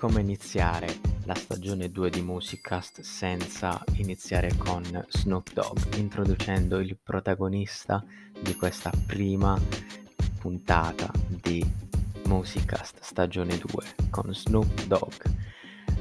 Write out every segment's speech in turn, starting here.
come iniziare la stagione 2 di Musicast senza iniziare con Snoop Dogg, introducendo il protagonista di questa prima puntata di Musicast stagione 2 con Snoop Dogg.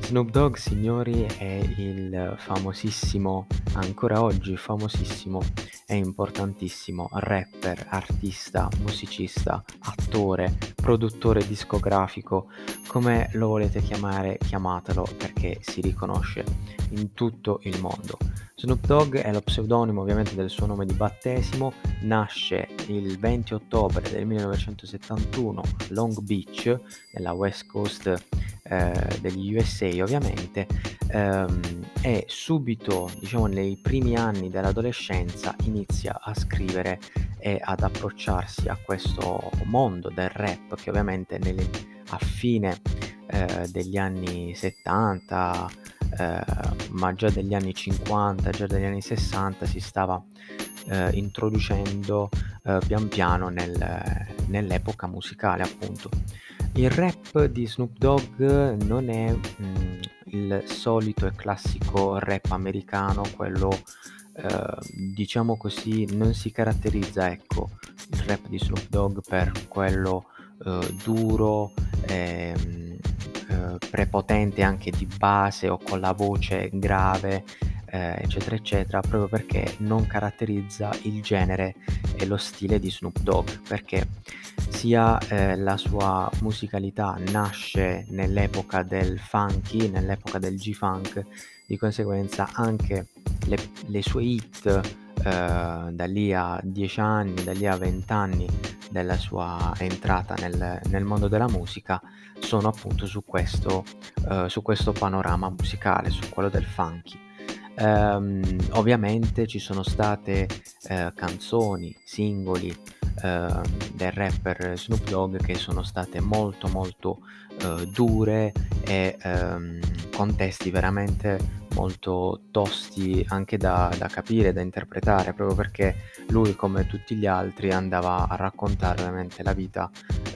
Snoop Dogg, signori, è il famosissimo, ancora oggi famosissimo e importantissimo rapper, artista, musicista, attore, produttore discografico, come lo volete chiamare, chiamatelo perché si riconosce in tutto il mondo. Snoop Dogg è lo pseudonimo ovviamente del suo nome di battesimo, nasce il 20 ottobre del 1971 a Long Beach, nella West Coast eh, degli USA ovviamente, ehm, e subito, diciamo nei primi anni dell'adolescenza, inizia a scrivere e ad approcciarsi a questo mondo del rap che ovviamente nelle, a fine eh, degli anni 70 eh, ma già degli anni 50, già degli anni 60 si stava eh, introducendo eh, pian piano nel, nell'epoca musicale appunto. Il rap di Snoop Dogg non è mh, mm, il solito e classico rap americano, quello eh, diciamo così, non si caratterizza ecco il rap di Snoop Dogg per quello eh, duro, ehm, eh, prepotente anche di base o con la voce grave, eh, eccetera, eccetera, proprio perché non caratterizza il genere e lo stile di Snoop Dogg, perché sia eh, la sua musicalità nasce nell'epoca del funky, nell'epoca del G-funk, di conseguenza anche le, le sue hit eh, da lì a 10 anni, da lì a 20 anni della sua entrata nel, nel mondo della musica sono appunto su questo, uh, su questo panorama musicale, su quello del funky. Um, ovviamente ci sono state uh, canzoni, singoli uh, del rapper Snoop Dogg che sono state molto molto uh, dure e um, con testi veramente molto tosti anche da, da, capire, da interpretare, proprio perché lui come tutti gli altri andava a raccontare ovviamente la vita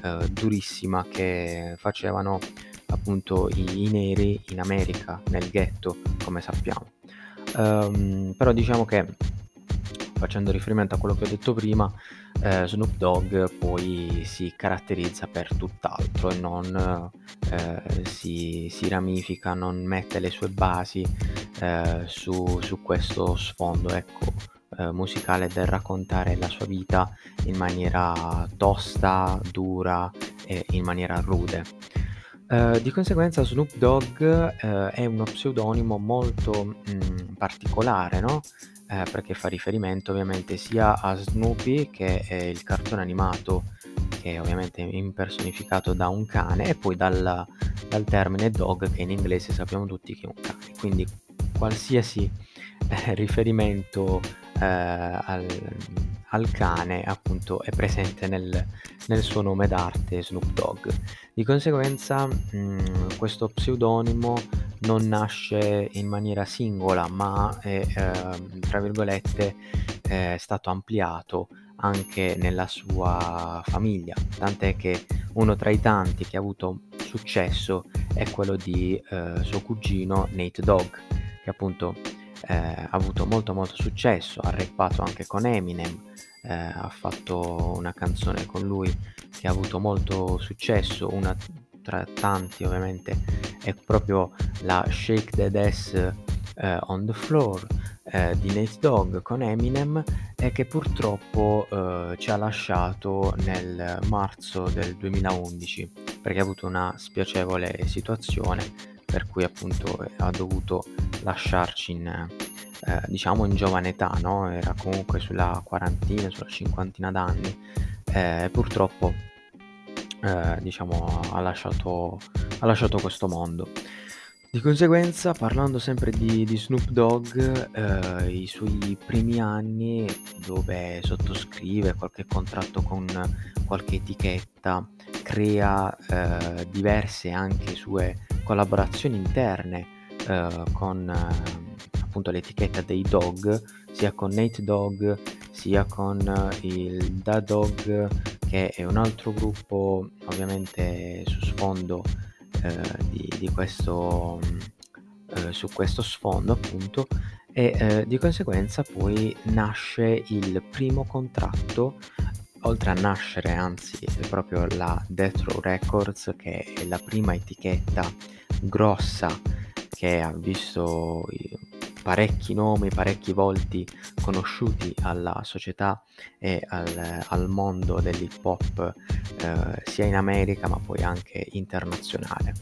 eh, durissima che facevano appunto i, i, neri in America, nel ghetto, come sappiamo. Um, però diciamo che facendo riferimento a quello che ho detto prima, eh, Snoop Dogg poi si caratterizza per tutt'altro e non eh, si, si, ramifica, non mette le sue basi eh, su, su, questo sfondo ecco, eh, musicale del raccontare la sua vita in maniera tosta, dura e in maniera rude. Uh, di conseguenza Snoop Dogg uh, è uno pseudonimo molto mh, mm, particolare, no? Eh, perché fa riferimento ovviamente sia a Snoopy che è il cartone animato che è ovviamente impersonificato da un cane e poi dal, dal termine dog che in inglese sappiamo tutti che è un cane. Quindi qualsiasi eh, riferimento al, al, cane appunto è presente nel, nel, suo nome d'arte Snoop Dogg. Di conseguenza mh, mm, questo pseudonimo non nasce in maniera singola, ma è, eh, tra virgolette, è stato ampliato anche nella sua famiglia, tant'è che uno tra i tanti che ha avuto successo è quello di eh, suo cugino Nate Dogg, che appunto eh, ha avuto molto molto successo, ha rappato anche con Eminem, eh, ha fatto una canzone con lui che ha avuto molto successo, una tra tanti ovviamente è proprio la Shake the Ass eh, on the Floor eh, di Nate Dogg con Eminem e che purtroppo eh, ci ha lasciato nel marzo del 2011 perché ha avuto una spiacevole situazione per cui appunto ha dovuto lasciarci in, eh, diciamo in giovane età, no? era comunque sulla quarantina, sulla cinquantina d'anni e purtroppo eh, diciamo, ha lasciato, ha lasciato questo mondo. Di conseguenza, parlando sempre di, di Snoop Dogg, eh, i suoi primi anni dove sottoscrive qualche contratto con qualche etichetta, crea eh, diverse anche sue collaborazioni interne eh, con eh, appunto l'etichetta dei Dog, sia con Nate Dogg, sia con il Da Dog che è un altro gruppo ovviamente su sfondo eh, di, di questo, eh, su questo sfondo appunto. E eh, di conseguenza poi nasce il primo contratto oltre a nascere anzi proprio la Death Row Records che è la prima etichetta grossa che ha visto parecchi nomi, parecchi volti conosciuti alla società e al, al mondo dell'hip hop eh, sia in America ma poi anche internazionale.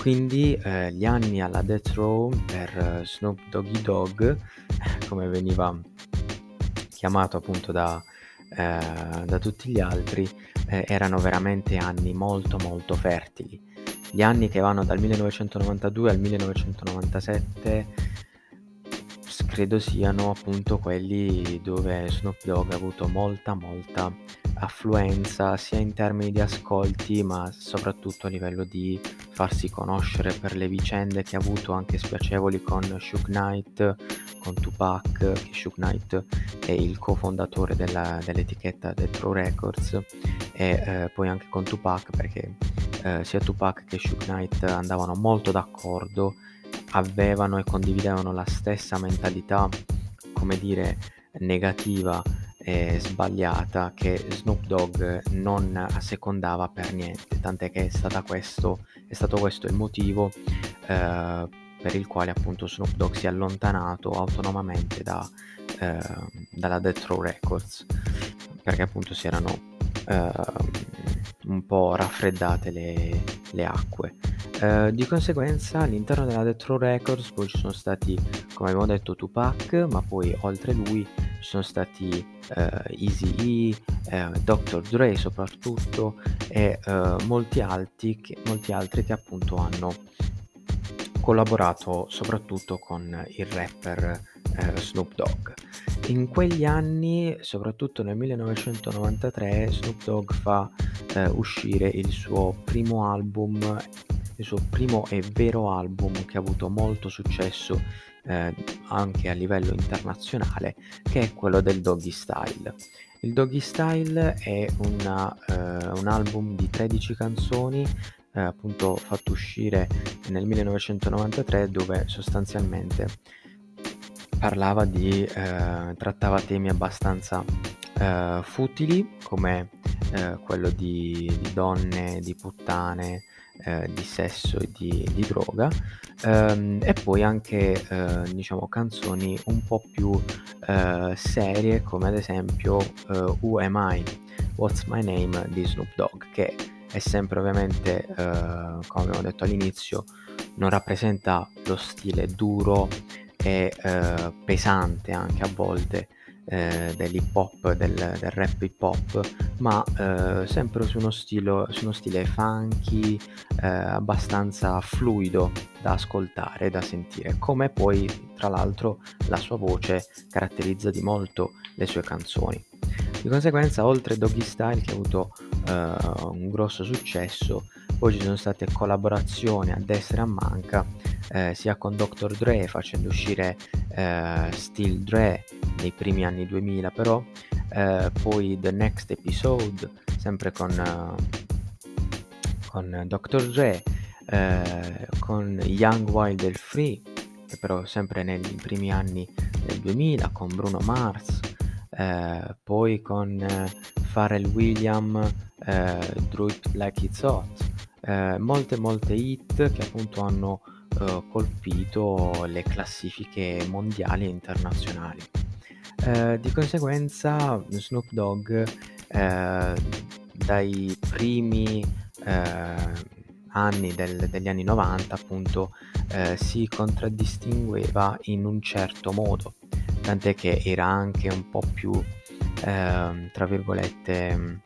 Quindi eh, gli anni alla Death Row per Snoop Doggy Dogg, come veniva chiamato appunto da, eh, da tutti gli altri, eh, erano veramente anni molto molto fertili. Gli anni che vanno dal 1992 al 1997 credo siano appunto quelli dove Snoop Dogg ha avuto molta molta affluenza sia in termini di ascolti ma soprattutto a livello di farsi conoscere per le vicende che ha avuto anche spiacevoli con Shook Knight, con Tupac, che Shook Knight è il cofondatore della, dell'etichetta Detro Records e eh, poi anche con Tupac perché eh, sia Tupac che Shook Knight andavano molto d'accordo, avevano e condividevano la stessa mentalità, come dire, negativa e sbagliata che Snoop Dogg non assecondava per niente, tant'è che è, questo, è stato questo il motivo eh, per il quale appunto Snoop Dogg si è allontanato autonomamente da, eh, dalla Death Row Records, perché appunto si erano eh, un po' raffreddate le, le acque. Uh, di conseguenza all'interno della Death Records poi ci sono stati, come abbiamo detto, Tupac, ma poi oltre lui sono stati uh, Easy E, uh, Dr. Dre soprattutto e molti, altri che, molti altri che appunto hanno collaborato soprattutto con il rapper Snoop Dogg. In quegli anni, soprattutto nel 1993, Snoop Dogg fa eh, uscire il suo primo album, il suo primo e vero album che ha avuto molto successo eh, anche a livello internazionale, che è quello del Doggy Style. Il Doggy Style è una, eh, un album di 13 canzoni eh, appunto fatto uscire nel 1993 dove sostanzialmente parlava di eh, trattava temi abbastanza eh, futili come eh, quello di, di, donne, di puttane, eh, di sesso e di, di droga ehm, e poi anche eh, diciamo canzoni un po' più eh, serie come ad esempio Who Am I? What's My Name di Snoop Dogg che è sempre ovviamente come abbiamo detto all'inizio non rappresenta lo stile duro e eh, pesante anche a volte eh, dell'hip hop, del, del, rap hip hop, ma eh, sempre su uno, stilo, su uno stile funky, eh, abbastanza fluido da ascoltare, da sentire, come poi tra l'altro la sua voce caratterizza di molto le sue canzoni. Di conseguenza, oltre Doggy Style che ha avuto eh, un grosso successo, poi ci sono state collaborazioni a destra e a manca eh, sia con Dr. Dre facendo uscire eh, Still Dre nei primi anni 2000 però eh, poi The Next Episode sempre con, con Dr. Dre eh, con Young Wild and Free però sempre nei primi anni del 2000 con Bruno Mars eh, poi con eh, Pharrell Williams eh, Druid Like It's Hot eh, molte molte hit che appunto hanno colpito le classifiche mondiali e internazionali. Eh, di conseguenza Snoop Dogg eh, dai primi eh, anni del, degli anni 90 appunto eh, si contraddistingueva in un certo modo, tant'è che era anche un po' più ehm, tra virgolette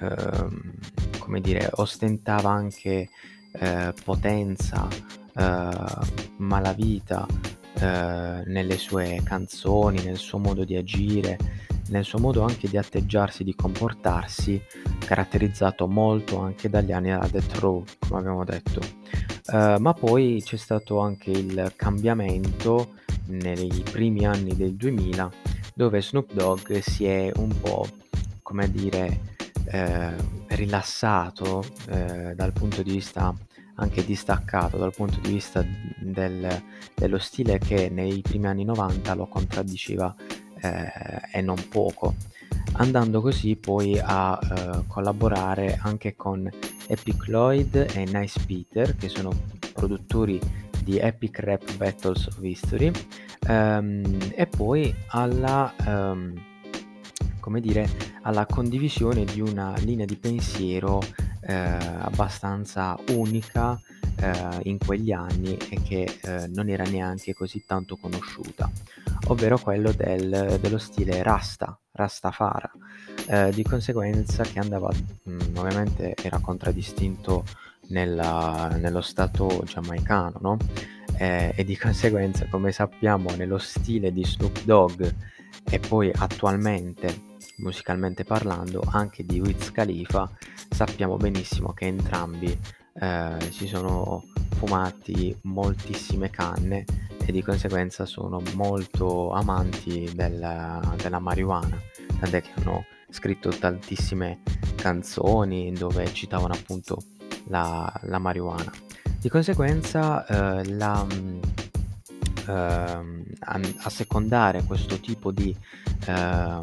ehm, come dire ostentava anche eh, potenza malavita eh, nelle sue canzoni, nel suo modo di agire, nel suo modo anche di atteggiarsi, di comportarsi, caratterizzato molto anche dagli anni alla Death Row, come abbiamo detto. Uh, ma poi c'è stato anche il cambiamento nei primi anni del 2000 dove Snoop Dogg si è un po' come dire eh, rilassato eh, dal punto di vista anche distaccato dal punto di vista del, dello stile che nei primi anni 90 lo contraddiceva eh, e non poco, andando così poi a eh, collaborare anche con Epic Lloyd e Nice Peter, che sono produttori di Epic Rap Battles of History, ehm, e poi alla, ehm, come dire, alla condivisione di una linea di pensiero eh, abbastanza unica eh, in quegli anni e che eh, non era neanche così tanto conosciuta, ovvero quello del, dello stile Rasta, Rastafara. Eh, di conseguenza che andava, mh, mm, ovviamente era contraddistinto nella, nello stato giamaicano, no? Eh, e di conseguenza, come sappiamo, nello stile di Snoop Dogg e poi attualmente, musicalmente parlando, anche di Wiz Khalifa, sappiamo benissimo che entrambi eh, si sono fumati moltissime canne e di conseguenza sono molto amanti della, della marijuana, tant'è che hanno scritto tantissime canzoni dove citavano appunto la, la marijuana. Di conseguenza eh, la, eh, a, a, secondare questo tipo di, eh,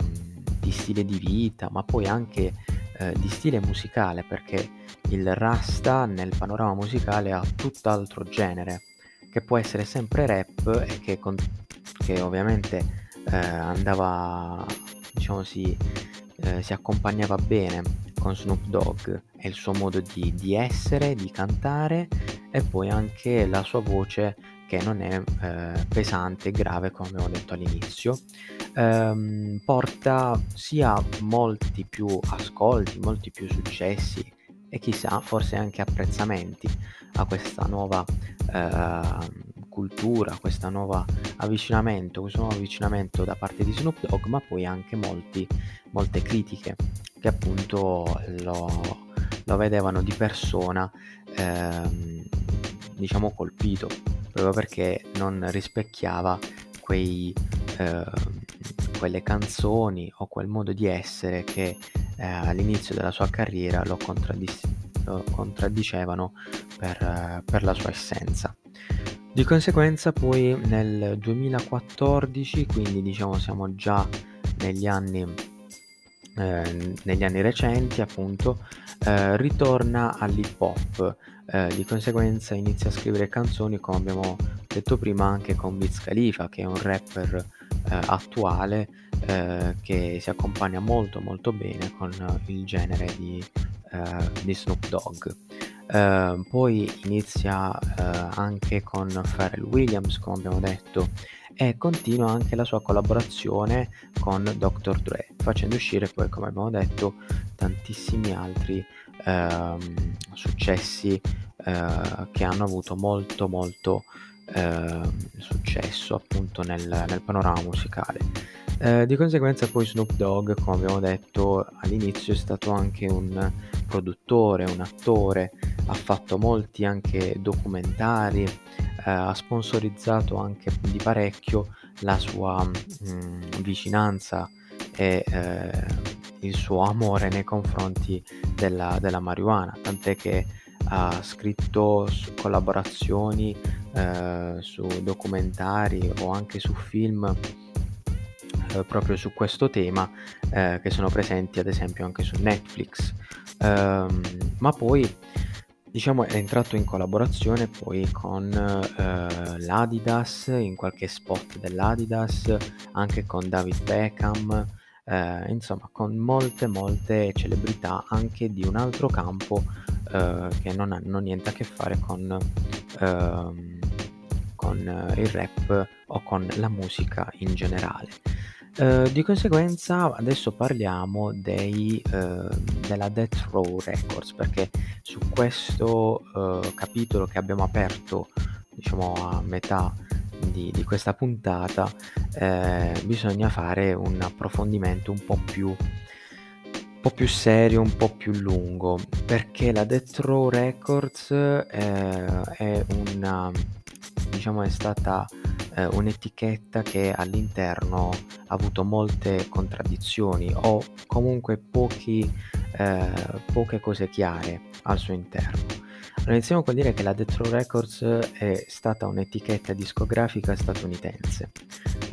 di, stile di vita, ma poi anche eh, di stile musicale, perché il rasta nel panorama musicale ha tutt'altro genere, che può essere sempre rap e che, con, che ovviamente eh, andava, diciamo si, eh, si accompagnava bene con Snoop Dogg. E il suo modo di, di, essere, di cantare e poi anche la sua voce che non è eh, pesante e grave come abbiamo detto all'inizio. Ehm, porta sia molti più ascolti molti più successi e chissà forse anche apprezzamenti a questa nuova eh, cultura, questo nuovo avvicinamento, questo nuovo avvicinamento da parte di Snoop Dogg, ma poi anche molti, molte critiche che appunto lo, lo vedevano di persona, ehm, diciamo colpito, proprio perché non rispecchiava quei, eh, quelle canzoni o quel modo di essere che eh, all'inizio della sua carriera lo, contraddis- lo contraddicevano per, eh, per, la sua essenza. Di conseguenza poi nel 2014, quindi diciamo siamo già negli anni, eh, negli anni recenti appunto, eh, ritorna all'hip hop, eh, di conseguenza inizia a scrivere canzoni come abbiamo detto prima anche con Wiz Khalifa che è un rapper eh, attuale eh, che si accompagna molto molto bene con il genere di, eh, di Snoop Dogg. Uh, poi inizia uh, anche con Pharrell Williams, come abbiamo detto, e continua anche la sua collaborazione con Dr. Dre, facendo uscire poi, come abbiamo detto, tantissimi altri uh, successi eh, che hanno avuto molto molto successo appunto nel, nel panorama musicale. Eh, di conseguenza poi Snoop Dogg, come abbiamo detto all'inizio, è stato anche un produttore, un attore, ha fatto molti anche documentari, eh, ha sponsorizzato anche di parecchio la sua mh, mm, vicinanza e eh, il suo amore nei confronti della, della marijuana, tant'è che ha scritto collaborazioni eh, su documentari o anche su film eh, proprio su questo tema eh, che sono presenti ad esempio anche su Netflix. Ehm, ma poi diciamo è entrato in collaborazione poi con eh, l'Adidas in qualche spot dell'Adidas anche con David Beckham eh, insomma con molte molte celebrità anche di un altro campo eh, che non hanno niente a che fare con ehm, con il rap o con la musica in generale. Uh, di conseguenza adesso parliamo dei, uh, della Death Row Records perché su questo uh, capitolo che abbiamo aperto diciamo a metà di, di questa puntata eh, bisogna fare un approfondimento un po' più po' più serio, un po' più lungo perché la Death Row Records eh, è una diciamo è stata eh, un'etichetta che all'interno ha avuto molte contraddizioni o comunque pochi, eh, poche cose chiare al suo interno. Allora, iniziamo col dire che la Death Row Records è stata un'etichetta discografica statunitense,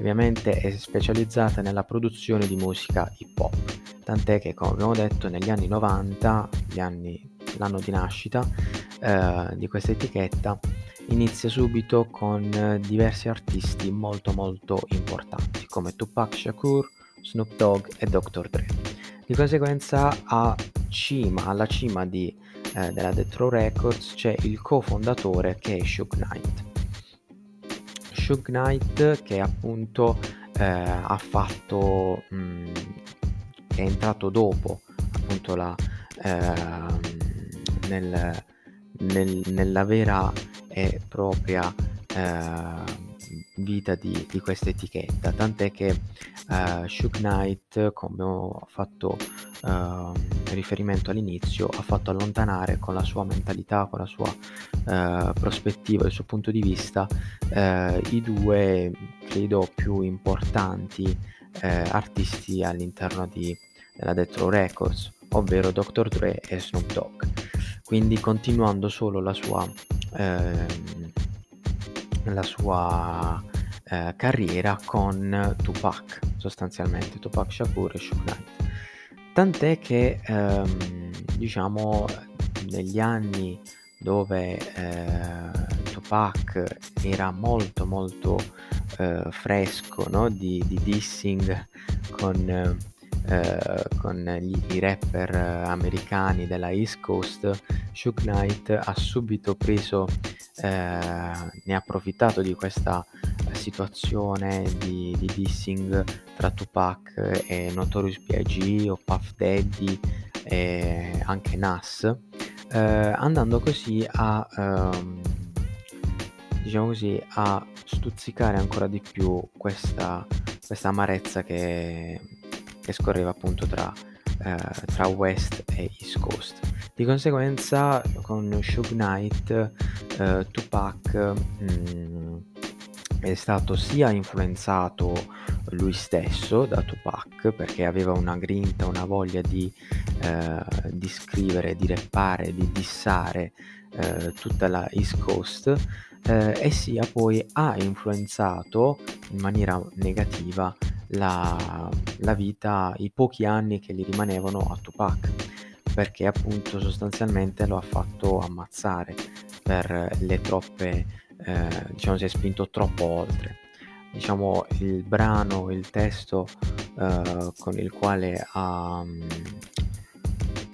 ovviamente è specializzata nella produzione di musica hip hop, tant'è che, come abbiamo detto, negli anni 90, anni, l'anno di nascita eh, di questa etichetta, inizia subito con diversi artisti molto molto importanti, come Tupac Shakur, Snoop Dogg e Dr. Dre. Di conseguenza cima, alla cima di eh, della Death Records c'è il cofondatore che è Shug Knight. Shug Knight che appunto eh, ha fatto, mh, mm, è entrato dopo appunto la, eh, nel, nel, nella vera e propria eh, vita di, di questa etichetta, tant'è che uh, Shook Knight, come abbiamo fatto uh, riferimento all'inizio, ha fatto allontanare con la sua mentalità, con la sua uh, prospettiva, il suo punto di vista, uh, i due, credo, più importanti artisti all'interno di, della Death Records, ovvero Dr. Dre e Snoop Dogg. Quindi continuando solo la sua... Ehm, la sua eh, carriera con Tupac, sostanzialmente Tupac Shakur e Shook. Tant'è che ehm, diciamo negli anni dove eh, Tupac era molto molto eh, fresco no? di, di, dissing con, eh, con gli, i rapper americani della East Coast, Shook Knight ha subito preso eh, ne ha approfittato di questa situazione di, di dissing tra Tupac e Notorious B.I.G. o Puff Daddy e anche Nas eh, andando così a ehm, diciamo così a stuzzicare ancora di più questa, questa amarezza che, che scorreva appunto tra, eh, tra West e East Coast di conseguenza con Shug Knight eh, Tupac mh, mm, è stato sia influenzato lui stesso da Tupac perché aveva una grinta, una voglia di, eh, di scrivere, di rappare, di dissare eh, tutta la East Coast eh, e sia poi ha influenzato in maniera negativa la, la vita, i pochi anni che gli rimanevano a Tupac perché appunto sostanzialmente lo ha fatto ammazzare per le troppe, eh, diciamo si è spinto troppo oltre. Diciamo il brano, il testo eh, con il quale ha,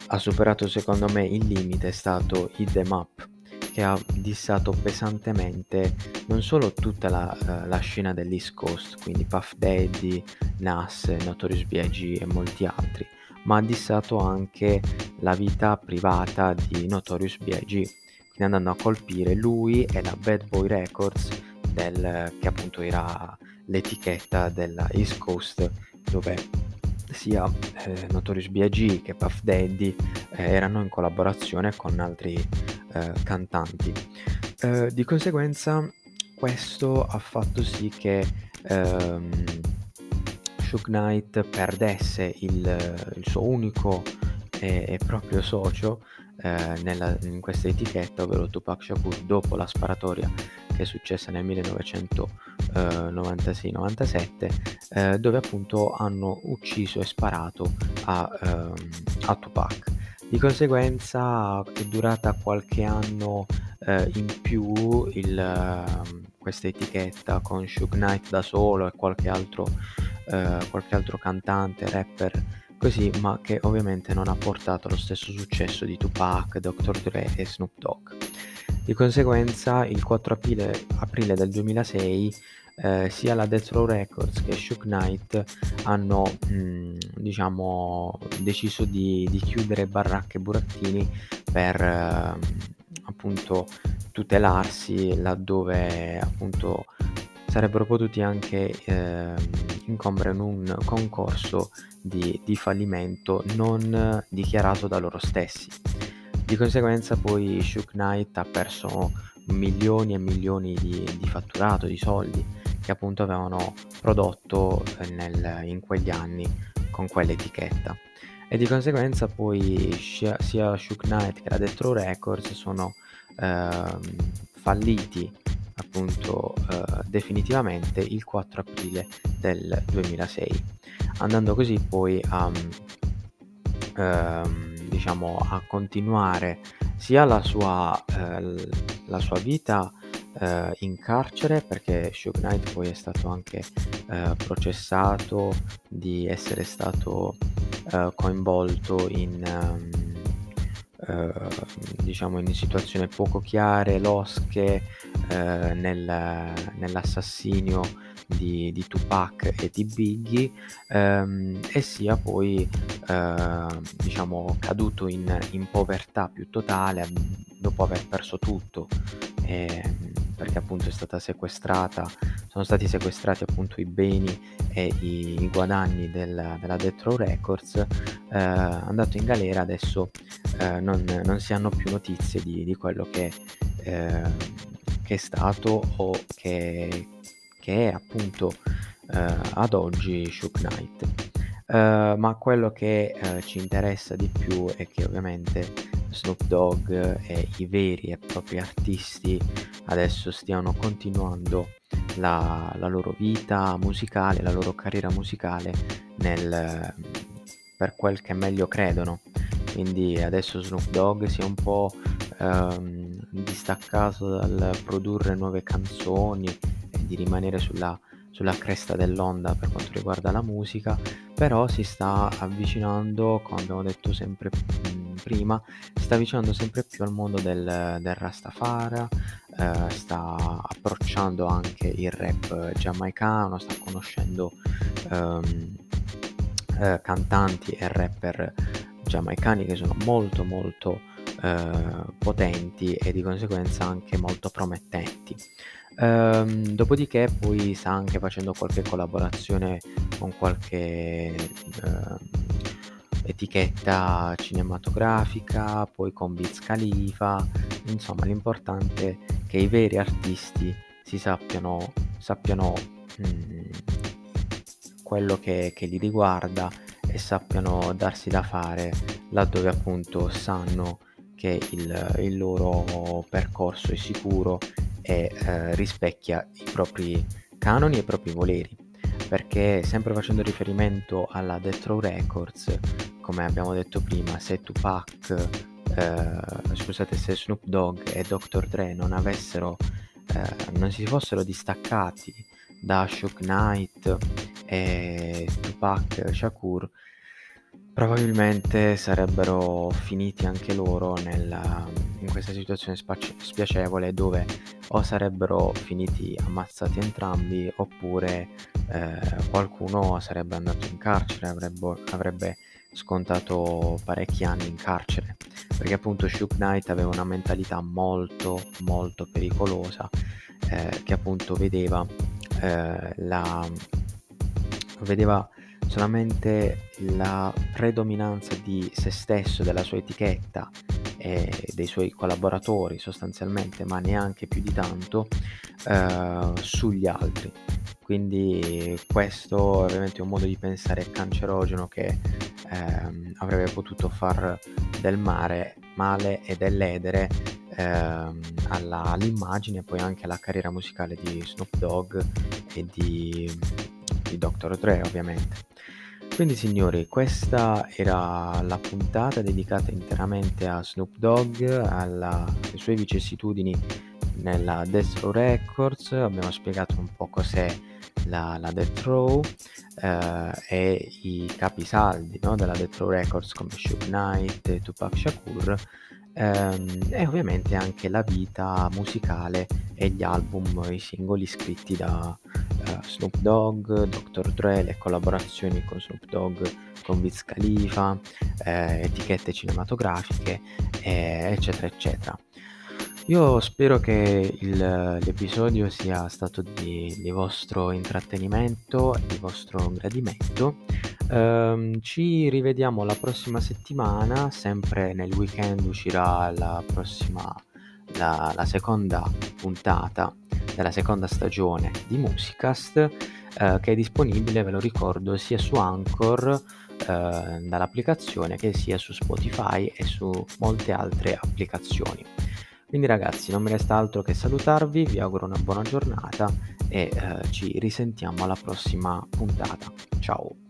ha superato secondo me il limite è stato Hit Them Up che ha dissato pesantemente non solo tutta la, uh, la, scena dell'East Coast, quindi Puff Daddy, Nas, Notorious B.I.G. e molti altri, ma ha dissato anche la vita privata di Notorious B.I.G., quindi andando a colpire lui e la Bad Boy Records, del, che appunto era l'etichetta della East Coast, dove sia eh, Notorious B.I.G. che Puff Daddy eh, erano in collaborazione con altri eh, cantanti. Eh, di conseguenza questo ha fatto sì che ehm, Shug Knight perdesse il, il suo unico e, e proprio socio eh, nella, in questa etichetta, ovvero Tupac Shakur, dopo la sparatoria che è successa nel 1996-97, eh, dove appunto hanno ucciso e sparato a, ehm, a Tupac. Di conseguenza è durata qualche anno eh, in più il, ehm, questa etichetta con Shug Knight da solo e qualche altro eh, qualche altro cantante, rapper così, ma che ovviamente non ha portato lo stesso successo di Tupac, Dr. Dre e Snoop Dogg. Di conseguenza, il 4 aprile, aprile del 2006, eh, sia la Death Row Records che Shook Knight hanno mh, mm, diciamo, deciso di, di, chiudere baracche e burattini per eh, appunto tutelarsi laddove appunto sarebbero potuti anche eh, incombere in un concorso di, di fallimento non dichiarato da loro stessi. Di conseguenza poi Shook Knight ha perso milioni e milioni di, di fatturato, di soldi che appunto avevano prodotto nel, in quegli anni con quell'etichetta. e di conseguenza poi sia, Shook Knight che la Death Records sono ehm, falliti appunto eh, definitivamente il 4 aprile del 2006 andando così poi a ehm, diciamo a continuare sia la sua, eh, la sua vita eh, in carcere perché Shook Knight poi è stato anche eh, processato di essere stato eh, coinvolto in um, diciamo in situazioni poco chiare, losche eh, nel, nell'assassinio di, di, Tupac e di Biggie ehm, e sia poi eh, diciamo caduto in, in, povertà più totale dopo aver perso tutto. Eh, perché appunto è stata sequestrata sono stati sequestrati appunto i beni e i, i guadagni del, della Death Row Records eh, andato in galera adesso eh, non, non, si hanno più notizie di, di quello che, eh, che, è stato o che, che è appunto eh, ad oggi Shook Knight. Uh, ma quello che uh, ci interessa di più è che ovviamente Snoop Dogg e i veri e propri artisti adesso stiano continuando la, la loro vita musicale, la loro carriera musicale nel, per quel che meglio credono. Quindi adesso Snoop Dogg si è un po' ehm, distaccato dal produrre nuove canzoni e di rimanere sulla, sulla cresta dell'onda per quanto riguarda la musica, però si sta avvicinando, come abbiamo detto sempre prima, si sta avvicinando sempre più al mondo del, del Rastafara, eh, sta approcciando anche il rap giamaicano, sta conoscendo ehm, eh, cantanti e rapper giamaicani che sono molto molto eh, potenti e di conseguenza anche molto promettenti. Ehm, dopodiché poi sta anche facendo qualche collaborazione con qualche ehm, etichetta cinematografica, poi con Beats Khalifa, insomma l'importante è che i veri artisti si sappiano, sappiano mh, mm, quello che, che li riguarda e sappiano darsi da fare laddove appunto sanno che il, il loro percorso è sicuro e eh, rispecchia i propri canoni e i propri voleri. Perché sempre facendo riferimento alla Death Row Records come abbiamo detto prima se Tupac eh, scusate se Snoop Dogg e Dr. Dre non avessero eh, non si fossero distaccati da Shook Knight e Tupac Shakur probabilmente sarebbero finiti anche loro nella, in questa situazione spaci- spiacevole dove o sarebbero finiti ammazzati entrambi oppure eh, qualcuno sarebbe andato in carcere, avrebbe, avrebbe scontato parecchi anni in carcere perché appunto Shook Knight aveva una mentalità molto molto pericolosa eh, che appunto vedeva eh, la vedeva solamente la predominanza di se stesso, della sua etichetta e dei suoi collaboratori sostanzialmente, ma neanche più di tanto, eh, sugli altri. Quindi questo ovviamente è un modo di pensare cancerogeno che ehm, avrebbe potuto far del mare, male e dell'edere ehm, alla, all'immagine e poi anche alla carriera musicale di Snoop Dogg e di, di Dr. Dre ovviamente. Quindi signori, questa era la puntata dedicata interamente a Snoop Dogg, alla, alle sue vicissitudini nella Death Row Records, abbiamo spiegato un po' cos'è la, la Death Row eh, e i capisaldi no, della Death Row Records come Shook Knight e Tupac Shakur ehm, e ovviamente anche la vita musicale e gli album, i singoli scritti da uh, Snoop Dogg, Dr. Dre, le collaborazioni con Snoop Dogg, con Wiz Khalifa, eh, etichette cinematografiche, eh, eccetera, eccetera. Io spero che il, l'episodio sia stato di, di, vostro intrattenimento di vostro gradimento. Um, ci rivediamo la prossima settimana, sempre nel weekend uscirà la prossima, la, la seconda puntata della seconda stagione di Musicast. Uh, che è disponibile, ve lo ricordo, sia su Anchor eh, dall'applicazione che sia su Spotify e su molte altre applicazioni. Quindi ragazzi non mi resta altro che salutarvi, vi auguro una buona giornata e eh, ci risentiamo alla prossima puntata. Ciao!